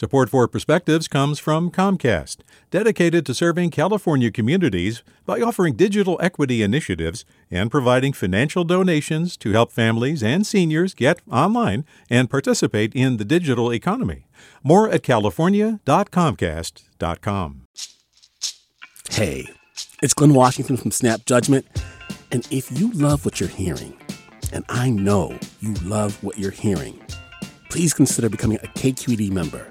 Support for Perspectives comes from Comcast, dedicated to serving California communities by offering digital equity initiatives and providing financial donations to help families and seniors get online and participate in the digital economy. More at california.comcast.com. Hey, it's Glynn Washington from Snap Judgment, and if you love what you're hearing, and I know you love what you're hearing, please consider becoming a KQED member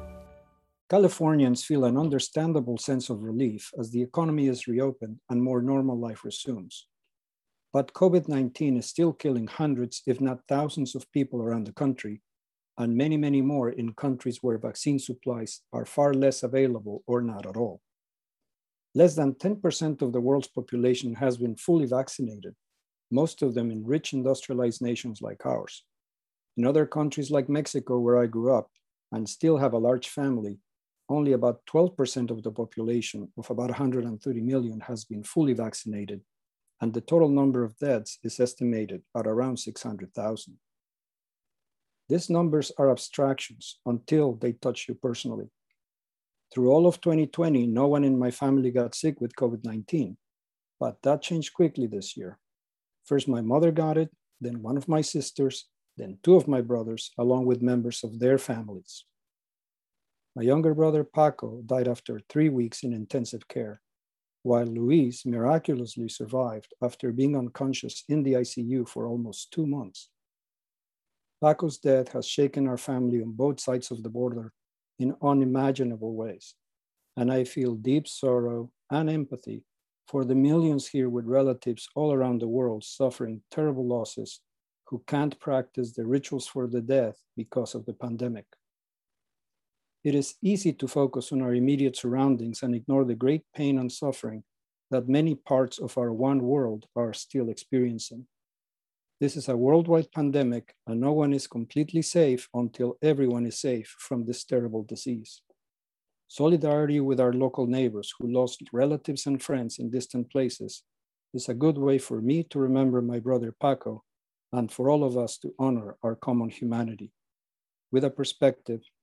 Californians feel an understandable sense of relief as the economy is reopened and more normal life resumes. But COVID 19 is still killing hundreds, if not thousands, of people around the country, and many, many more in countries where vaccine supplies are far less available or not at all. Less than 10% of the world's population has been fully vaccinated, most of them in rich industrialized nations like ours. In other countries like Mexico, where I grew up and still have a large family, only about 12% of the population of about 130 million has been fully vaccinated, and the total number of deaths is estimated at around 600,000. These numbers are abstractions until they touch you personally. Through all of 2020, no one in my family got sick with COVID 19, but that changed quickly this year. First, my mother got it, then one of my sisters, then two of my brothers, along with members of their families. My younger brother Paco died after three weeks in intensive care, while Luis miraculously survived after being unconscious in the ICU for almost two months. Paco's death has shaken our family on both sides of the border in unimaginable ways, and I feel deep sorrow and empathy for the millions here with relatives all around the world suffering terrible losses who can't practice the rituals for the death because of the pandemic it is easy to focus on our immediate surroundings and ignore the great pain and suffering that many parts of our one world are still experiencing. This is a worldwide pandemic, and no one is completely safe until everyone is safe from this terrible disease. Solidarity with our local neighbors who lost relatives and friends in distant places is a good way for me to remember my brother Paco and for all of us to honor our common humanity. With a perspective,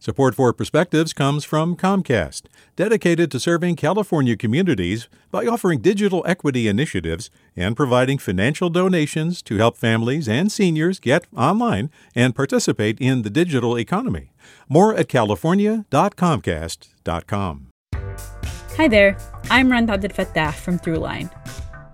Support for Perspectives comes from Comcast, dedicated to serving California communities by offering digital equity initiatives and providing financial donations to help families and seniors get online and participate in the digital economy. More at california.comcast.com. Hi there, I'm Rund Abdelfatah from Throughline.